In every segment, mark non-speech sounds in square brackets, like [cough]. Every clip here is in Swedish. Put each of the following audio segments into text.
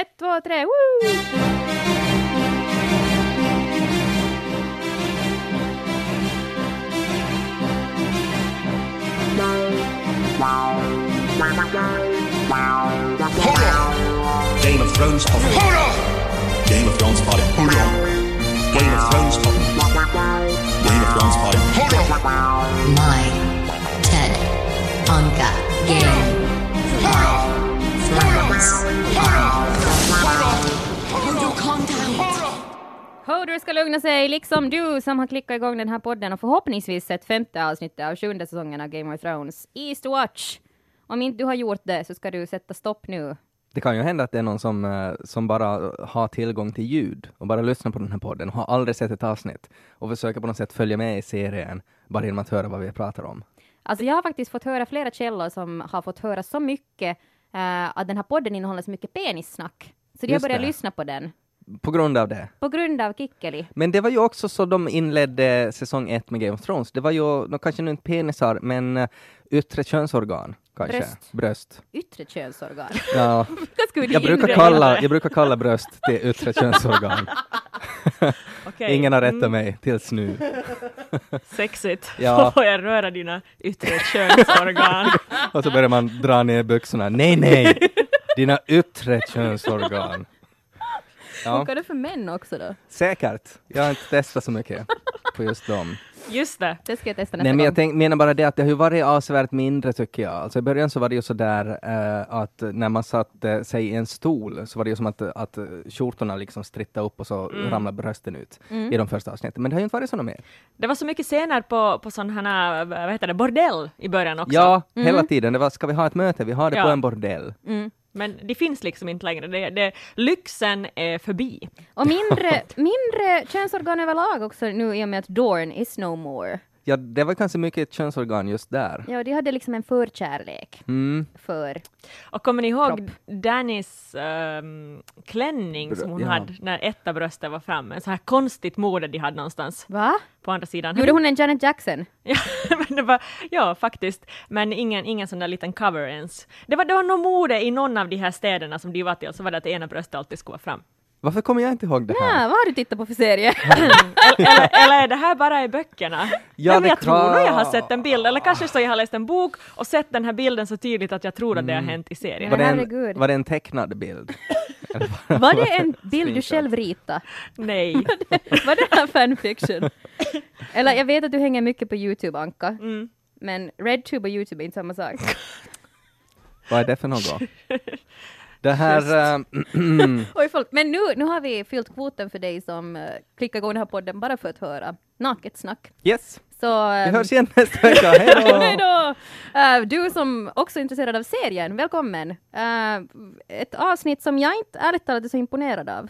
Ett, två, tre, woo! Game of Thrones Potting. Game of Thrones Potting. Game of Thrones Potting. Game of Thrones Potting. My Ted Anka Game of Hodor ska lugna sig, liksom du som har klickat igång den här podden och förhoppningsvis sett femte avsnittet av sjunde säsongen av Game of Thrones, East Watch. Om inte du har gjort det så ska du sätta stopp nu. Det kan ju hända att det är någon som, eh, som bara har tillgång till ljud och bara lyssnar på den här podden och har aldrig sett ett avsnitt och försöker på något sätt följa med i serien bara genom att höra vad vi pratar om. Alltså jag har faktiskt fått höra flera källor som har fått höra så mycket eh, att den här podden innehåller så mycket penissnack. Så de har börjat det. lyssna på den. På grund av det. På grund av Kikkeli. Men det var ju också så de inledde säsong ett med Game of Thrones. Det var ju, no, kanske nu inte penisar, men uh, yttre könsorgan. Kanske. Bröst. Bröst. Yttre könsorgan. [laughs] Ja. [laughs] Jag, brukar kalla, jag brukar kalla bröst till yttre könsorgan. [laughs] Okej. Ingen har rättat Mm, mig tills nu. Sexigt. Ja. Får jag röra dina yttre könsorgan? Och så börjar man dra ner byxorna. Nej, nej! Dina yttre könsorgan. Ja, Funkar det för män också då? säkert. Jag har inte testat så mycket på just dem. Just det. Det ska jag testa nästa Nej, men gång. jag tänk, menar bara det att det har ju varit avsevärt mindre tycker jag. Alltså i början så var det ju så där eh, att när man satte sig i en stol så var det ju som att, att skjortorna liksom strittade upp och så ramlade brösten ut Mm. i de första avsnitten. Men det har ju inte varit så något mer. Det var så mycket scener på, på sån här, vad heter det, bordell i början också. Ja, hela tiden. Det var, ska vi ha ett möte? Vi har det Ja. på en bordell. Mm. Men det finns liksom inte längre. Det, det, lyxen är förbi. Och mindre, mindre könsorgan överlag också nu i och med att Dorn is no more. Ja, det var kanske mycket ett könsorgan just där. Ja, de hade liksom en förkärlek Mm. för... Och kommer ni ihåg Kropp. Dannys ehm, klänning som hon Ja. hade när ett av brösten var framme? En så här konstigt mode de hade någonstans Va? på andra sidan. Gjorde hon en Janet Jackson? [laughs] Ja, men det var, ja, faktiskt. Men ingen, ingen sån där liten cover ens. Det var, det var nog mode i någon av de här städerna som de var till, så var det att ena bröstet alltid skulle vara fram. Varför kommer jag inte ihåg det här? Ja, vad har du tittat på för serie? [laughs] eller, eller, eller är det här bara i böckerna? Ja, Nej, men jag tror nog jag har sett en bild, eller kanske så jag har läst en bok och sett den här bilden så tydligt att jag tror att det har hänt i serien. Var det, en, var det en tecknad bild? [laughs] Var det en bild du själv ritade? Nej. [laughs] Var det här fanfiction? Eller jag vet att du hänger mycket på Youtube, Anka. Mm. Men RedTube och Youtube är inte samma sak. Vad är det för något? Det här... äh, [clears throat] Oj. Men nu, nu har vi fyllt kvoten för dig som uh, klickar igång den här podden bara för att höra naket snack. yes, Så... vi ehm, hörs igen nästa vecka. [laughs] Hej då! Eh, du som också är intresserad av serien, välkommen! Eh, ett avsnitt som jag inte ärligt talat är så imponerad av.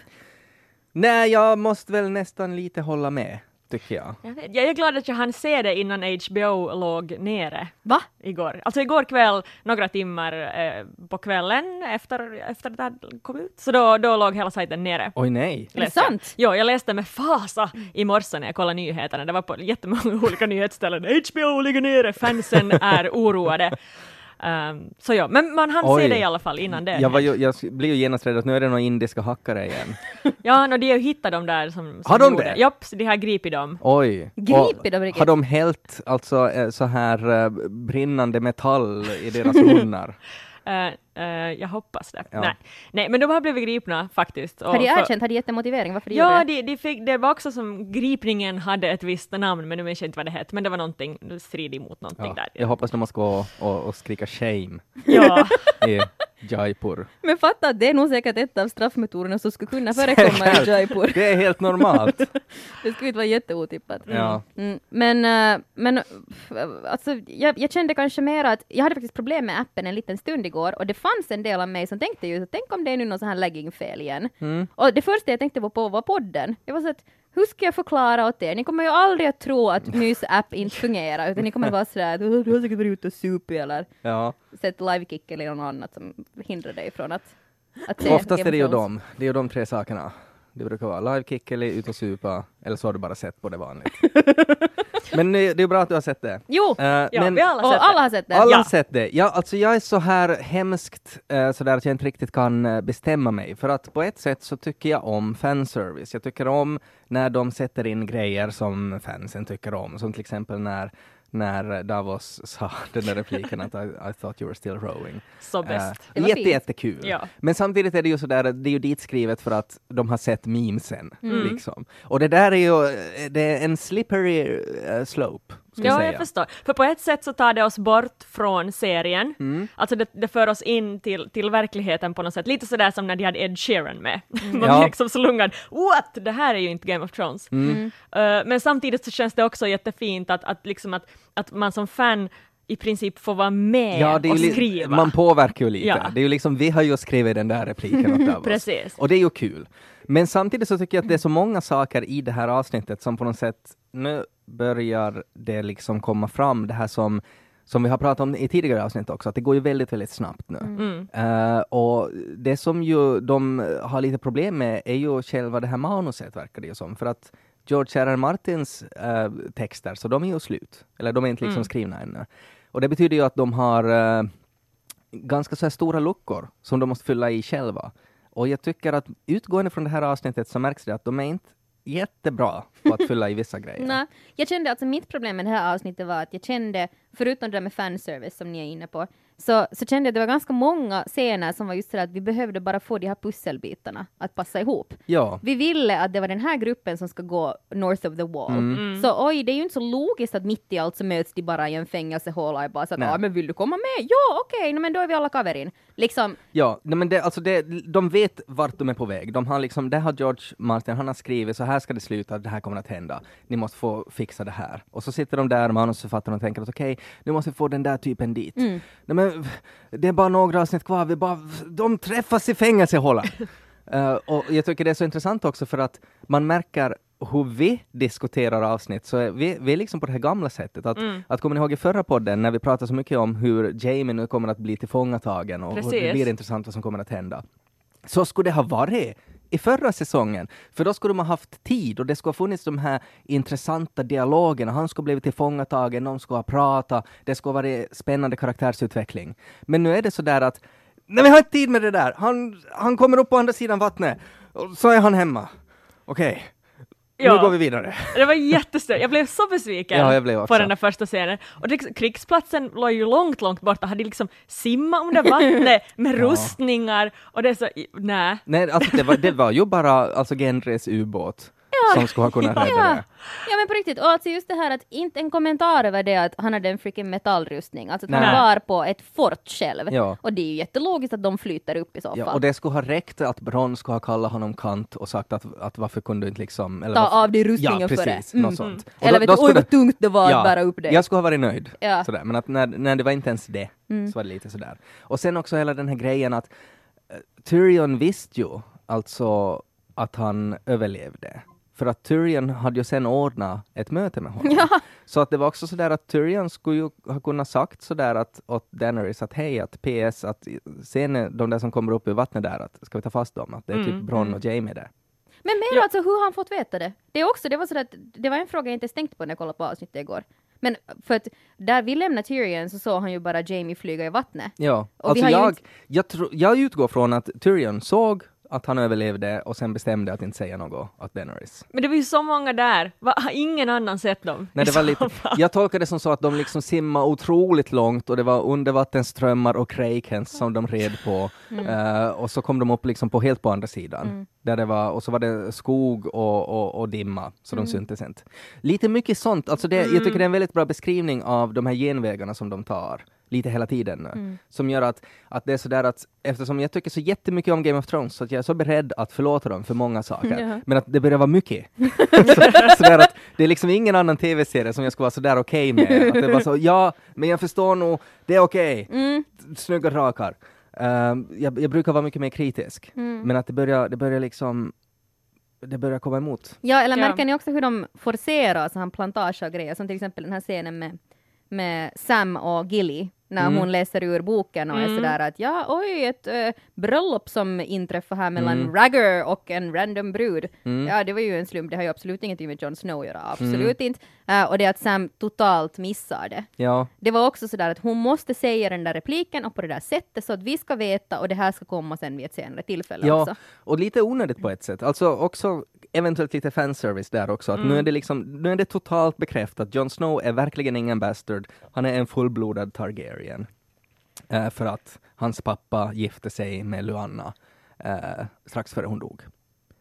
Nej, jag måste väl nästan lite hålla med, tycker jag. Jag, vet, jag är glad att jag hann se det innan HBO låg nere Va? igår. Alltså igår kväll, några timmar eh, på kvällen efter, efter det hade kom ut, så då, då låg hela sajten nere. Oj nej. Är det läste jag. sant? Jo, jag läste med fasa i morse när jag kollade nyheterna. Det var på jättemånga [laughs] olika nyhetsställen. HBO ligger nere, fansen är oroade. Um, så ja, men man hann se det i alla fall innan det. Jag, var ju, jag blir ju genast rädd att nu är det några indiska hackare igen. [laughs] Ja, no, de har ju hittat dem där som, som Har de gjorde- det? Japp, de har gripit dem. Oj. Gripit dem riktigt. Har de hällt alltså eh, så här eh, brinnande metall i deras [laughs] munnar? Eh, eh, jag hoppas det. Ja. Nej. Nej, men de har blivit gripna faktiskt. Och Har de för- erkänt? Har de gett en motivering varför de Ja, gjorde det? de, de fick, det var också som gripningen hade ett visst namn, men nu minns jag inte vad det hette, men det var någonting, stridigt mot någonting Ja. där. Jag hoppas de måste gå och, och, och skrika shame Ja. [laughs] i Jaipur. Men fatta att det är nog säkert ett av straffmetoderna som skulle kunna [laughs] förekomma i. Jaipur. Det är helt normalt. [laughs] Det skulle inte vara jätteotippat. Ja. Mm, men eh, men f- alltså, jag, jag kände kanske mer att jag hade faktiskt problem med appen en liten stund igår och det fanns en del av mig som tänkte ju att tänk om det är nu någon sån här lagging-fel igen. Mm. Och det första jag tänkte på var podden. Jag var så att hur ska jag förklara åt er? Ni kommer ju aldrig att tro att mys-app inte fungerar utan ni kommer vara sådär att "Åh, du har säkert varit ute och supit eller Ja. sett livekick eller något annat som hindrar dig från att, att se Oftast är det ju de. Det är ju de tre sakerna. Det brukar vara live kick eller ut och supa, eller så har du bara sett på det vanligt. [laughs] Men eh, det är bra att du har sett det. Jo, Eh, Ja, men vi alla sett alla det. har sett det. alla Ja. har sett det. Ja, alltså jag är så här hemskt eh, sådär att jag inte riktigt kan eh, bestämma mig. För att på ett sätt så tycker jag om fanservice. Jag tycker om när de sätter in grejer som fansen tycker om. Som till exempel när när Davos sa [laughs] den där repliken att I, I thought you were still rowing. Så bäst. Det var jätte, jättekul. Ja. Men samtidigt är det ju sådär, att det är ju dit skrivet för att de har sett memesen. Mm. Liksom. Och det där är ju, det är en slippery eh, slope. Ska Ja, säga. jag förstår. För på ett sätt så tar det oss bort från serien. Mm. Alltså det, det för oss in till, till verkligheten på något sätt. Lite sådär som när de hade Ed Sheeran med. [laughs] Man Mm. Ja. blir liksom slungad. What? Det här är ju inte Game of Thrones. Mm. Uh, men samtidigt så känns det också jättefint att, att, liksom att, att man som fan i princip får vara med Ja, det är och skriva. man påverkar ju lite. Ja. Det är ju liksom, vi har ju skrivit den där repliken åt. [laughs] Precis. Och det är ju kul. Men samtidigt så tycker jag att det är så många saker i det här avsnittet som på något sätt, nu börjar det liksom komma fram, det här som som vi har pratat om i tidigare avsnitt också, att det går ju väldigt, väldigt snabbt nu. Mm. Eh, och det som ju de har lite problem med är ju själva det här manuset, verkar det ju som. För att George R. R. Martins eh, texter, så de är ju slut. Eller de är inte liksom Mm. skrivna ännu. Och det betyder ju att de har eh, ganska så här stora luckor som de måste fylla i själva. Och jag tycker att utgående från det här avsnittet så märks det att de är inte jättebra på att fylla i vissa grejer. [laughs] Nej, jag kände alltså mitt problem med det här avsnittet var att jag kände, förutom det där med fanservice som ni är inne på, så, så kände jag att det var ganska många scener som var just så att vi behövde bara få de här pusselbitarna att passa ihop. Ja, Vi ville att det var den här gruppen som ska gå north of the wall. Mm. Så oj, det är ju inte så logiskt att mitt i allt så möts de bara i en fängelsehåla och bara så att ah, men vill du komma med? Ja, okej, no, men då är vi alla kaverin. Liksom, Ja, nej men det, alltså det, de vet vart de är på väg. De har liksom, det har George Martin, han har skrivit så här ska det sluta, det här kommer att hända. Ni måste få fixa det här. Och så sitter de där, manusförfattarna, och tänker att okej, nu måste vi få den där typen dit. Nej men det är bara några avsnitt kvar, vi bara, de träffas i fängelsehålan. [laughs] Eh, och jag tycker det är så intressant också för att man märker hur vi diskuterar avsnitt, så är vi, vi är liksom på det här gamla sättet. Att, att kommer ni ihåg i förra podden när vi pratade så mycket om hur Jamie nu kommer att bli tillfångatagen och hur det blir intressant vad som kommer att hända. Så skulle det ha varit i förra säsongen, för då skulle de ha haft tid och det skulle ha funnits de här intressanta dialogerna. Han skulle ha blivit tillfångatagen, de skulle ha pratat, det skulle ha varit spännande karaktärsutveckling. Men nu är det så där att Nej, vi har inte tid med det där. Han, han kommer upp på andra sidan vattnet och så är han hemma. Okej, Ja. nu går vi vidare. Det var jättestört. Jag blev så besviken Ja, blev på den där första scenen. Och det, krigsplatsen låg ju långt, långt borta. Hade liksom simmat under vattnet [laughs] med rustningar och det är så, nej. Nej, alltså det var, det var ju bara alltså Gendres ubåt som skulle ha kunnat rädda ja. det. ja men på riktigt, och alltså just det här att inte en kommentar över det att han hade en freaking metallrustning, alltså att han Nej. var på ett fort själv. Ja. Och det är ju jättelogiskt att de flyter upp i så Ja, fall. och det skulle ha räckt att Bron skulle ha kallat honom kant och sagt att, att varför kunde du inte liksom... Eller Ta varför, av dig rustningen ja, för det. Mm, något sånt. Och Eller då- vet då du, oj vad tungt det var att bära upp det. Jag skulle ha varit nöjd. Ja. Mm. Sådär. Men att när, när det var inte ens det, så var det lite sådär. Och sen också hela den här grejen att uh, Tyrion visste ju alltså att han överlevde. För att Tyrion hade ju sen ordnat ett möte med honom. Så att det var också sådär att Tyrion skulle ju ha kunnat sagt sådär att, åt Daenerys att hej, att PS, att sen de där som kommer upp ur vattnet där, att ska vi ta fast dem? Att det är typ Bronn och Jamie där. Men mer alltså hur har han fått veta det? Det är också, det var sådär att, det var en fråga jag inte ens tänkt på när jag kollade på avsnittet igår. Men för att där vi lämnade Tyrion så såg han ju bara Jamie flyga i vattnet. Ja, Och alltså jag, inte- jag, tro, jag utgår från att Tyrion såg att han överlevde och sen bestämde att inte säga något åt Daenerys. Men det var ju så många där. Va, har ingen annan sett dem? Nej, det var lite, jag tolkar det som så att de liksom simmade otroligt långt och det var undervattensströmmar och krakens som de red på. Eh, och så kom de upp liksom på helt på andra sidan. Där det var, och så var det skog och, och, och dimma, så de syntes inte. Lite mycket sånt, alltså det, jag tycker det är en väldigt bra beskrivning av de här genvägarna som de tar lite hela tiden nu. Som gör att, att det är sådär att eftersom jag tycker så jättemycket om Game of Thrones så att jag är så beredd att förlåta dem för många saker. Ja. Men att det börjar vara mycket. [laughs] [laughs] så, sådär att det är liksom ingen annan tv-serie som jag skulle vara sådär okej med. Att det är bara så, ja, men jag förstår nog, det är okej. Mm. Snygga drakar. Ehm, jag, jag brukar vara mycket mer kritisk. Men att det börjar, det börjar liksom, det börjar komma emot. Ja, eller Ja. märker ni också hur de forcerar så han plantage och grejer, som till exempel den här scenen med, med Sam och Gilly när hon läser ur boken och är sådär att ja, oj, ett äh, bröllop som inträffar här mellan Ragger och en random brud. Ja, det var ju en slump, det har ju absolut ingenting med Jon Snow att göra, absolut inte. Äh, och det är att Sam totalt missar det. Ja, Det var också sådär att hon måste säga den där repliken och på det där sättet så att vi ska veta och det här ska komma sen vid ett senare tillfälle ja, också. och lite onödigt på ett sätt. Alltså också eventuellt lite fanservice där också. Att nu är det liksom, nu är det totalt bekräftat. Jon Snow är verkligen ingen bastard. Han är en fullblodad Targaryen. Eh, för att hans pappa gifte sig med Luanna eh, strax före hon dog.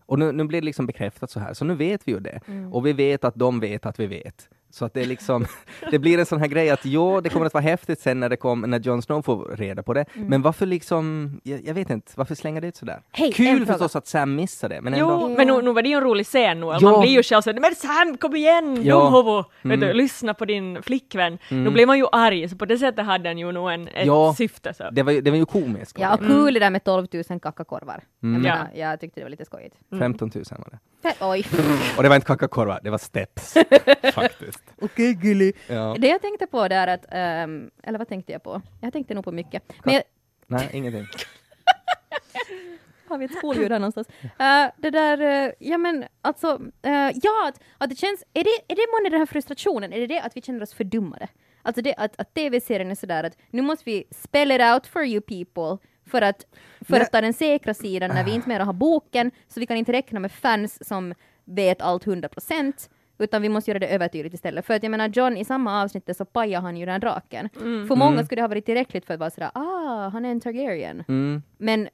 Och nu, nu blir det liksom bekräftat så här, så nu vet vi ju det. Och vi vet att de vet att vi vet. Så att det är liksom, det blir en sån här grej att jo, det kommer att vara häftigt sen när det kom, när Jon Snow får reda på det. Men varför liksom, jag, jag vet inte, varför slänga det ut sådär? En Kul förstås att Sam missade det, men ändå. Jo, men nu, nu var det ju en rolig scen nu. Ja. Man blir ju själv så men Sam kom igen, Ja. dumhovo! Mm. Vet du, lyssna på din flickvän. Nu blir man ju arg, så på det sättet hade den ju nog en, ett Ja. syfte. Så. Det var, ju- det var ju komiskt. Ja, och kul det där med 12 000 kakakorvar. Jag, Mm. menar, jag tyckte det var lite skojigt. 15 000 var det. Oj. [laughs] Och det var inte kakakorvar, det var steps. [laughs] faktiskt. [laughs] Okej, gullig. Ja. Det jag tänkte på där att, ehm, eller vad tänkte jag på? Jag tänkte nog på mycket. Men jag, Nej, ingenting. [laughs] har vi ett spolljud här någonstans? Eh, det där, eh, ja men alltså, eh, ja, att, att det känns, är det, är det månne den här frustrationen, är det det att vi känner oss fördummade? Alltså det att, att tv-serien är sådär att nu måste vi spell it out for you people för att, för Nej. att ta den säkra sidan när vi inte mer har boken, så vi kan inte räkna med fans som vet allt 100 procent, utan vi måste göra det övertydligt istället. För att jag menar, John i samma avsnitt så pajar han ju den draken. För många skulle det ha varit tillräckligt för att vara sådär, ah, han är en Targaryen. Mm. Men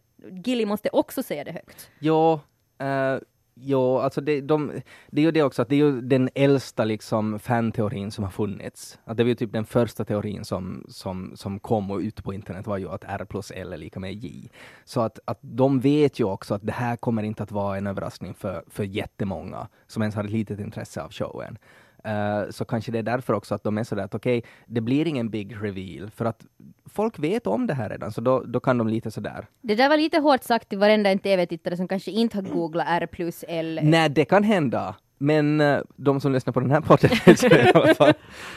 Gilly måste också säga det högt. Ja, eh, ja, alltså det, de, det är ju det också att det är ju den äldsta liksom fanteorin som har funnits. Att det var ju typ den första teorin som, som, som kom och ut på internet var ju att R plus L är lika med J. Så att, att de vet ju också att det här kommer inte att vara en överraskning för, för jättemånga som ens har ett litet intresse av showen. Eh, så kanske det är därför också att de är sådär att okej, det blir ingen big reveal för att folk vet om det här redan, så då, då kan de lite sådär Det där var lite hårt sagt till varenda en TV-tittare som kanske inte har googlat R plus L. Nej, det kan hända. Men eh, de som lyssnar på den här podden [laughs] i alla fall. det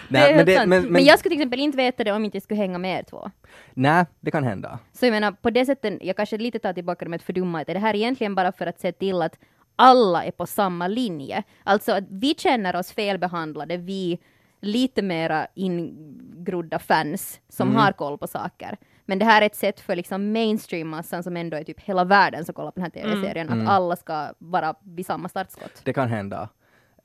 Nej, men, sant. men, men, men, jag skulle till exempel inte veta det om inte jag skulle hänga med er två. nej, det kan hända. Så jag menar, på det sättet, jag kanske lite tar tillbaka det med att fördumma, är det här egentligen bara för att se till att alla är på samma linje? Alltså att vi känner oss felbehandlade, vi lite mera ingrodda fans som Mm. har koll på saker. Men det här är ett sätt för liksom mainstream-massan som ändå är typ hela världen som kollar på den här TV-serien, Mm. att alla ska vara vid samma startskott. Det kan hända.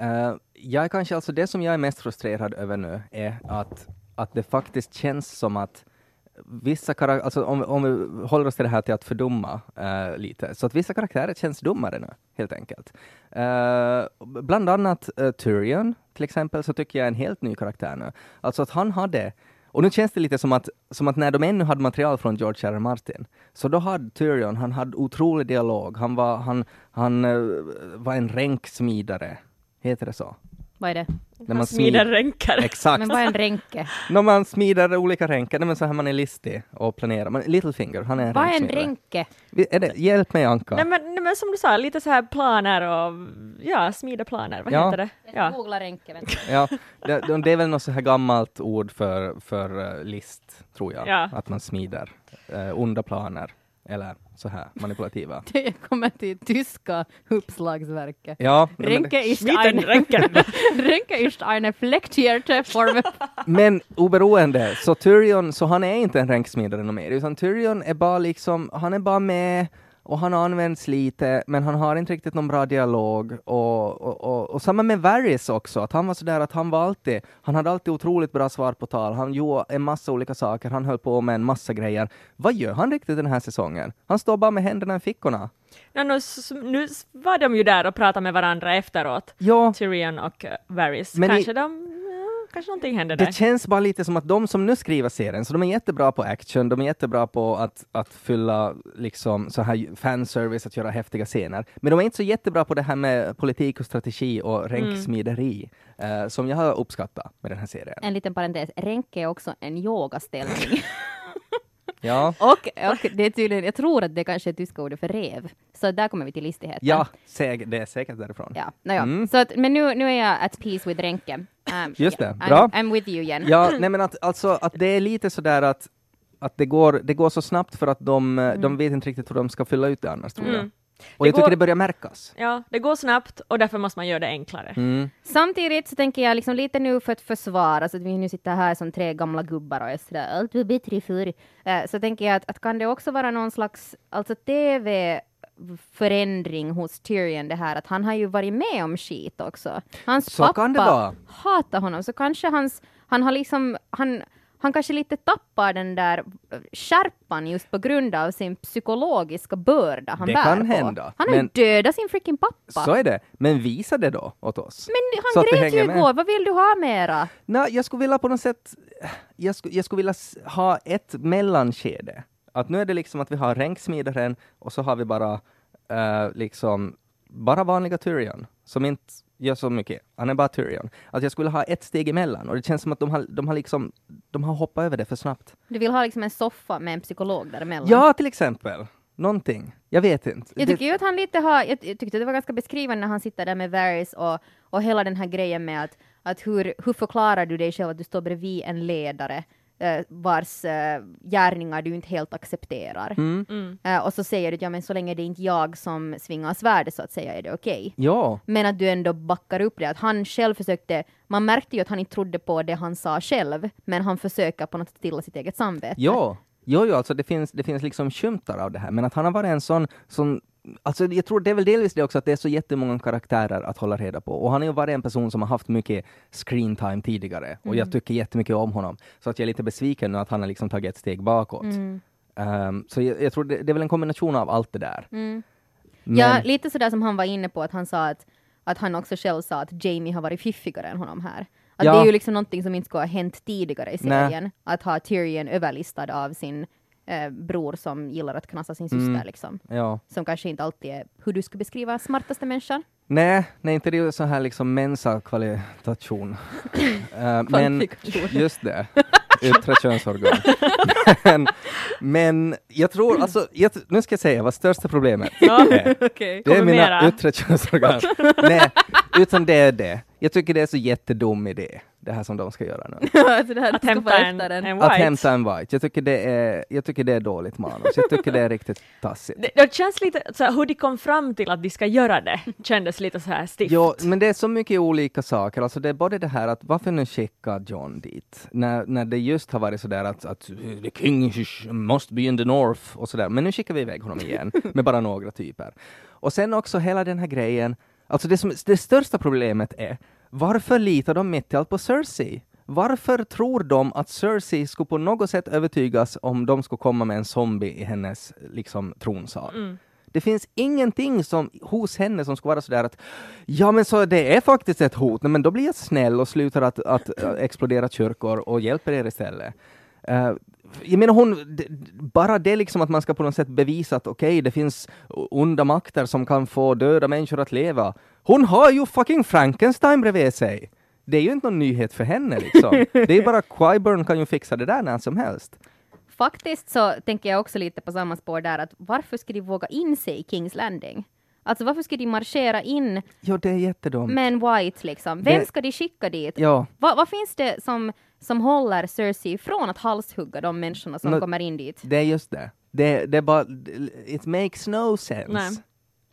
Uh, jag är kanske alltså det som jag är mest frustrerad över nu är att, att det faktiskt känns som att vissa karaktärer, alltså om, om vi håller oss till det här till att fördumma eh, lite, så att vissa karaktärer känns dummare nu, helt enkelt. Eh, bland annat eh, Tyrion, till exempel, så tycker jag är en helt ny karaktär nu. Alltså att han hade och nu känns det lite som att, som att när de ännu hade material från George R. R. Martin, så då hade Tyrion, han hade otrolig dialog, han var, han, han eh, var en ränksmidare, heter det så? Vad är det? När Han smider ränkar. Exakt. Men vad är en ränke? [laughs] När man smider olika ränkar, nej, men så här man är listig och planerar. Man, Littlefinger, han är en Vad är en ränksmidare. ränke? Vi- Är det, hjälp mig Anka. Nej men, nej men som du sa, lite så här planer och ja, smida planer, vad Ja. heter det? Jag Ja. googlar ränke, vänta. Ja, det, det- det är väl något så här gammalt ord för, för eh, list, tror jag. Ja. Att man smider uh, onda planer, eller så här manipulativa. [laughs] Jag kommer till tyska uppslagsverket. Ja, men, Ränke ist eine, [laughs] ist flektierte Form. [laughs] men oberoende, så Tyrion, så han är inte en ränksmidare mer, utan Tyrion är bara liksom, han är bara med och han används lite, men han har inte riktigt någon bra dialog. Och, och, och, och samma med Varys också, att han var sådär att han var alltid, han hade alltid otroligt bra svar på tal. Han gjorde en massa olika saker, han höll på med en massa grejer. Vad gör han riktigt den här säsongen? Han står bara med händerna i fickorna. Ja, nu, nu var de ju där och pratade med varandra efteråt, Ja, Tyrion och uh, Varys. Men i- kanske de, ja, kanske någonting hände där. Det känns bara lite som att de som nu skriver serien, så de är jättebra på action, de är jättebra på att, att fylla liksom så här fanservice, att göra häftiga scener. Men de är inte så jättebra på det här med politik och strategi och ränksmideri, eh, som jag har uppskattat med den här serien. En liten parentes, ränke är också en yogaställning. [laughs] Ja, och, och det är tydligen, jag tror att det kanske är tyska ordet för rev. Så där kommer vi till listigheten. ja säg, det är säkert därifrån. Ja, nåja. Mm. Så att, men nu, nu är jag at peace with ränke. Um, Just yeah, det, bra. I'm, I'm with you igen. Ja, nej men att, alltså, att det är lite sådär att, att det, går, det går så snabbt för att de, eh, de vet inte riktigt hur de ska fylla ut det annars tror jag. Mm. Och Det jag tycker går- det börjar märkas. Ja, det går snabbt och därför måste man göra det enklare. Mm. Samtidigt så tänker jag liksom lite nu för att försvara, så att vi nu sitter här som tre gamla gubbar och är sådär allt var bättre förr. Eh, så tänker jag att, att kan det också vara någon slags, alltså TV förändring hos Tyrion det här att han har ju varit med om skit också. Hans Så pappa kan det vara. hatar honom så kanske hans, han har liksom, han, han kanske lite tappar den där eh, skärpan just på grund av sin psykologiska börda han Det bär kan på. hända, Han har ju dödat sin freaking pappa. Så är det. Men visa det då åt oss. Men han grät ju igår, vad vill du ha mera? Nej, jag skulle vilja på något sätt, jag skulle, jag skulle vilja ha ett mellanskede. Att nu är det liksom att vi har ränksmidaren och så har vi bara eh, liksom bara vanliga Tyrion som inte gör så mycket. Han är bara Tyrion. Att jag skulle ha ett steg emellan och det känns som att de har, de har liksom, de har hoppat över det för snabbt. Du vill ha liksom en soffa med en psykolog däremellan? Ja, till exempel. Någonting. Jag vet inte. Jag tycker ju att han lite har, jag, tyckte det var ganska beskrivande när han sitter där med Varys och, och hela den här grejen med att, att hur, hur förklarar du dig själv att du står bredvid en ledare vars eh, gärningar du inte helt accepterar. Mm. Eh, och så säger du att ja, men så länge det är inte jag som svingar svärdet så att säga är det okej. Ja, Men att du ändå backar upp det, att han själv försökte, man märkte ju att han inte trodde på det han sa själv, men han försöker på något sätt stilla sitt eget samvete. Ja, jo, jo, alltså det finns, det finns liksom skymtar av det här, men att han har varit en sån, sån Alltså jag tror det är väl delvis det också att det är så jättemånga karaktärer att hålla reda på. Och han har ju varit en person som har haft mycket screen time tidigare. Och jag tycker jättemycket om honom. Så att jag är lite besviken nu att han har liksom tagit ett steg bakåt. Ehm, så jag, jag tror det, det är väl en kombination av allt det där. Men, Ja, lite sådär som han var inne på, att han sa att, att han också själv sa att Jamie har varit fiffigare än honom här. Att Ja. det är ju liksom någonting som inte skulle ha hänt tidigare i Nej. serien, att ha Tyrion överlistad av sin eh, bror som gillar att knassa sin syster Mm. liksom. ja. Som kanske inte alltid är hur du skulle beskriva smartaste människan. Nej, nej, inte det är så här liksom mensa-kvalitation. [coughs] Eh, men just det, yttre könsorgan. [laughs] men, men jag tror, alltså, jag, nu ska jag säga vad största problemet är. [laughs] Okej, Det är kommer mina mera. yttre könsorgan. Nej, utan det är det. Jag tycker det är så jättedum idé, det här som de ska göra nu. [laughs] alltså det här, Att hämta en, en white. Att hämta en white. Jag tycker det är, jag tycker det är dåligt manus. Jag tycker det är riktigt tassigt. Det, det känns lite så här, hur de kom fram till att de ska göra det, kändes lite så här stift. Jo, men det är så mycket olika saker. Alltså det är både det här att varför nu skicka John dit? När, när det just har varit sådär att, att the king must be in the north och sådär. Men nu skickar vi iväg honom igen [laughs] med bara några typer. Och sen också hela den här grejen. Alltså det, som, det största problemet är varför litar de mitt i allt på Cersei? Varför tror de att Cersei skulle på något sätt övertygas om de skulle komma med en zombie i hennes liksom, tronsal? Det finns ingenting som, hos henne som skulle vara sådär att ja men så det är faktiskt ett hot, Nej, men då blir jag snäll och slutar att, att äh, explodera kyrkor och hjälper er istället. Eh, jag menar hon, bara det liksom att man ska på något sätt bevisa att okej, det finns onda makter som kan få döda människor att leva. Hon har ju fucking Frankenstein bredvid sig! Det är ju inte någon nyhet för henne liksom. [laughs] Det är bara Qyburn kan ju fixa det där när som helst. Faktiskt så tänker jag också lite på samma spår där, att varför ska de våga in sig i Kings Landing? Alltså varför ska de marschera in Jo, det är jättedumt. med en white liksom? Vem Det- ska de skicka dit? Ja, Va, vad finns det som, som håller Cersei från att halshugga de människorna som Nå- kommer in dit? Det är just det. Det, det är bara, it makes no sense.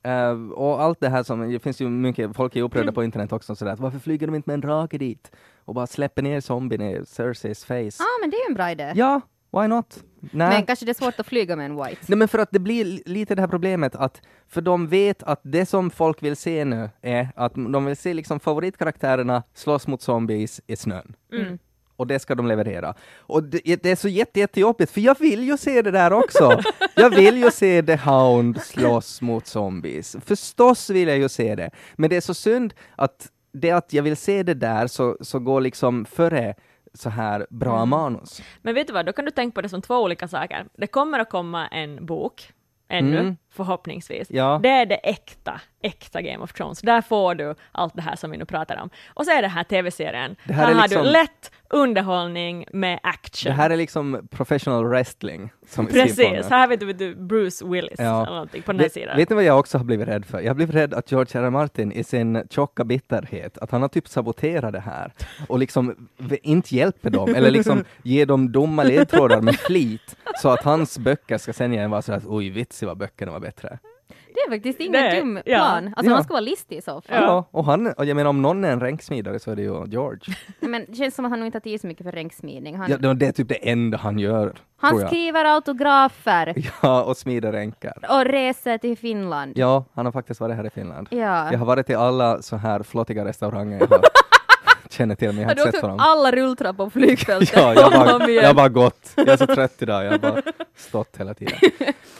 Eh, och allt det här som, det finns ju mycket, folk är upprörda på internet också sådär, att varför flyger de inte med en drake dit? Och bara släpper ner zombien i Cerseis face. Ja, ah, men det är ju en bra idé. Ja, why not? Nej. Men kanske det är svårt att flyga med en white. Nej men för att det blir li- lite det här problemet att, för de vet att det som folk vill se nu är att de vill se liksom favoritkaraktärerna slåss mot zombies i snön. Mm. Och det ska de leverera. Och det, det är så jätte, jättejobbigt, för jag vill ju se det där också. Jag vill ju se The Hound slåss mot zombies. Förstås vill jag ju se det. Men det är så synd att det att jag vill se det där så, så går liksom före så här bra Mm. manus. Men vet du vad, då kan du tänka på det som två olika saker. Det kommer att komma en bok, ännu, Mm. förhoppningsvis. Ja. Det är det äkta äkta Game of Thrones. Där får du allt det här som vi nu pratar om. Och så är det här TV-serien. Det här här är har liksom- du lätt underhållning med action. Det här är liksom professional wrestling. Precis, här vet du, Bruce Willis Ja. eller någonting på den här Vet, sidan. vet ni vad jag också har blivit rädd för? Jag har blivit rädd att George R. R. Martin i sin tjocka bitterhet, att han har typ saboterat det här och liksom inte hjälper dem eller liksom [laughs] ger dem dumma ledtrådar med flit så att hans böcker ska sen igen vara så att oj vitsi vad böckerna var bättre. Det är faktiskt ingen Det- dum ja. plan. Alltså Ja. man ska vara listig i så fall. Ja. och han, och jag menar om någon är en ränksmidare så är det ju George. [laughs] Men det känns som att han nog inte har tid så mycket för ränksmidning. Han, Ja, det det är typ det enda han gör. han jag. skriver autografer [laughs] Ja, och smider ränkar. och reser till Finland. Ja, han har faktiskt varit här i Finland. Ja. Jag har varit till alla så här flottiga restauranger jag har [laughs] känner till, men jag har du inte sett honom. alla rulltrappor på flygfältet? [laughs] Ja, jag har jag bara gått. Jag är så trött idag, jag har bara [laughs] stått hela tiden.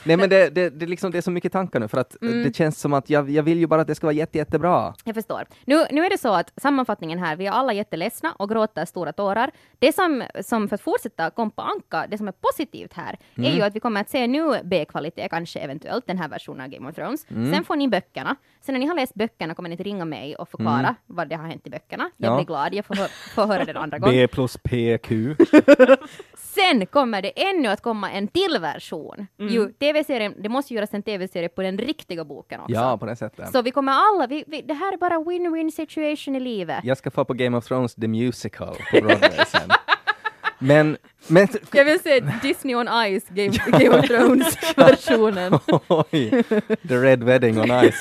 Nej men det, det, det, är liksom, det är så mycket tankar nu för att Mm. det känns som att jag, jag vill ju bara att det ska vara jätte, jättebra. Jag förstår. Nu, nu är det så att sammanfattningen här, vi är alla jätteledsna och gråter stora tårar. Det som, som för att fortsätta kompa anka, det som är positivt här, är ju att vi kommer att se nu B-kvalitet, kanske eventuellt, den här versionen av Game of Thrones. Sen får ni böckerna. Sen när ni har läst böckerna kommer ni att ringa mig och förklara vad det har hänt i böckerna. Jag Ja. blir glad, jag får, hö- får höra det andra gången. B plus PQ. [laughs] Sen kommer det ännu att komma en till version. Jo, TV-serien, det måste göras en TV-serie på den riktiga boken också. Ja, på det sättet. Så vi kommer alla, vi, vi, det här är bara win-win situation i livet. Jag ska få på Game of Thrones The Musical på Broadway [laughs] sen. Men, men Jag vill se Disney on Ice, Game, Game of Thrones-versionen. [laughs] oj, The Red Wedding on Ice.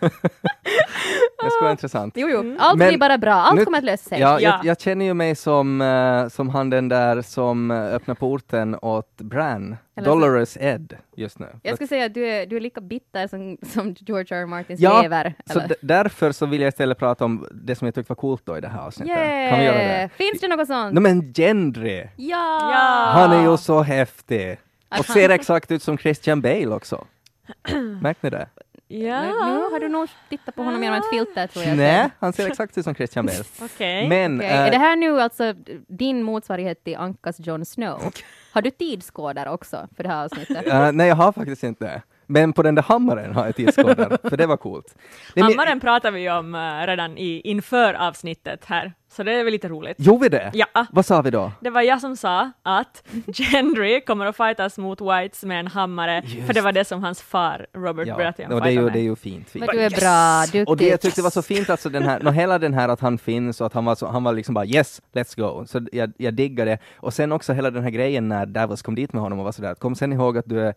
Det skulle vara intressant. Jo, jo, allt Men blir bara bra, allt nu- kommer att lösa sig. Ja, Ja. Jag, jag känner ju mig som, eh, som han den där som uh, öppnar porten åt Bran, Dolores Ed, just nu. Jag skulle säga att du är, du är lika bitter som, som George R. R. Martins Ja, lever. så därför så vill jag istället prata om det som jag tyckte var coolt då i det här avsnittet. Kan vi göra det? Yeah! Finns det något sånt? No, men Gendry, Ja! Ja. han är ju så häftig. Och ser exakt ut som Christian Bale också. [clears throat] Märkte ni det? Ja, Nu, nu har du nog tittat på honom genom ett filter tror jag. Nej, han ser exakt ut som Christian Bale. [laughs] okej. Men, Okej, eh, Är det här nu alltså din motsvarighet till Ankas Jon Snow? [laughs] Har du tidskoder också för det här avsnittet? eh, nej, jag har faktiskt inte. Men på den där hammaren har jag tidskoder, för det var coolt. Det Hammaren pratar vi om eh, redan i, inför avsnittet här, så det är väl lite roligt. Gjorde vi det? Ja. Vad sa vi då? Det var jag som sa att [laughs] Gendry kommer att fightas mot Whites med en hammare, för det var det som hans far Robert Baratheon och det är, ju, fightade det är med. ju fint. fint. Men du är bra, duktig. Och det jag tyckte var så fint, alltså den här, no, hela den här att han finns och att han var, så, han var liksom bara yes, let's go. Så jag, jag diggar det. Och sen också hela den här grejen när Davos kom dit med honom och var sådär, kom sen ihåg att du är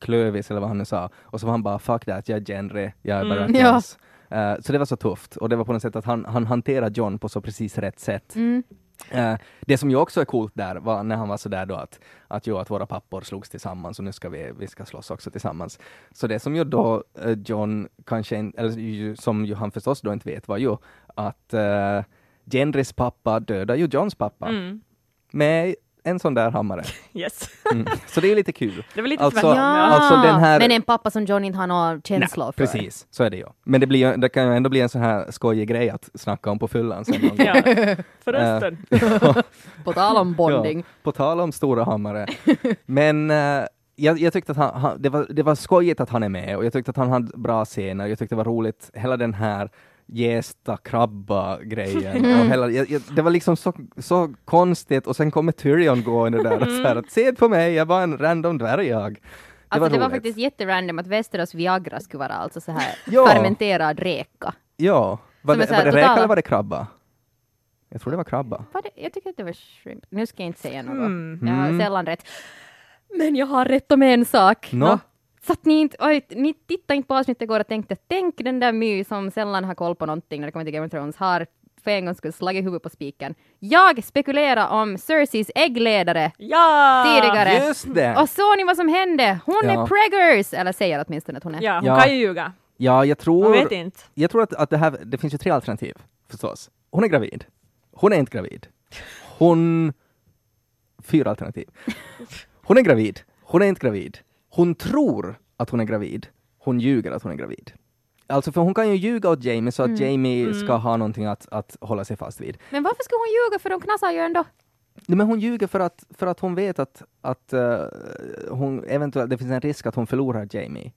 Klövis eller vad han nu sa. Och så var han bara fuck that, jag är Gendry, jag är Baratheons. Eh, så det var så tufft och det var på något sätt att han, han hanterade John på så precis rätt sätt. Mm. Eh, det som ju också är coolt där var när han var sådär då att, att, jo, att våra pappor slogs tillsammans och nu ska vi, vi ska slåss också tillsammans. Så det som ju då eh, John kanske, in, eller ju, som ju han förstås då inte vet var ju att uh, Gendrys pappa dödade ju Johns pappa Mm. med en sån där hammare. [laughs] Yes. Mm. Så det är ju lite kul. Det var lite Alltså- tvärtom. Ja, alltså den här- men en pappa som John inte har några känslor Nej, för. precis, så är det ju. Men det, blir, det kan ju ändå bli en sån här skojig grej att snacka om på fyllan sen någon [laughs] gång. [laughs] Ja. Förresten. På tal om bonding. Ja, på tal om stora hammare. Men eh, jag, jag tyckte att han, han, det, var, det var skojigt att han är med och jag tyckte att han hade bra scener. Jag tyckte det var roligt, hela den här jästa krabba-grejen. Och hela, jag, jag, det var liksom så, så konstigt och sen kommer Tyrion gående där och så här att se på mig, jag var en random dvärgjag. Det Alltså var det var faktiskt jätterandom att Västerås Viagra skulle vara alltså så här Ja. fermenterad räka. Ja, var det, var det räka eller var det krabba? Jag tror det var krabba. Var det, jag tycker att det var shrimp. Nu ska jag inte säga något. Mm. Jag har Mm. sällan rätt. Men jag har rätt om en sak. Nå? Så att ni inte, oj, ni tittade inte på avsnittet igår och tänkte, tänk den där My som sällan har koll på någonting när det kommer till Game of Thrones har för en gångs skull slagit huvudet på spiken. Jag spekulerar om Cerseis äggledare Ja! tidigare. Just det! Och såg ni vad som hände? Hon Ja. är preggers! Eller säger åtminstone att hon är. Ja, hon Ja. kan ju ljuga. Ja, jag tror... Man vet inte. Jag tror att, att det här, det finns ju tre alternativ förstås. Hon är gravid. Hon är inte gravid. Hon... Fyra alternativ. [laughs] Hon är gravid. Hon är inte gravid. Hon tror att hon är gravid. Hon ljuger att hon är gravid. Alltså för hon kan ju ljuga åt Jamie så att Jamie ska ha någonting att, att hålla sig fast vid. Men varför skulle hon ljuga för de knasar ju ändå? Nej, men hon ljuger för att, för att hon vet att, att eh, hon eventuellt, det finns en risk att hon förlorar Jamie.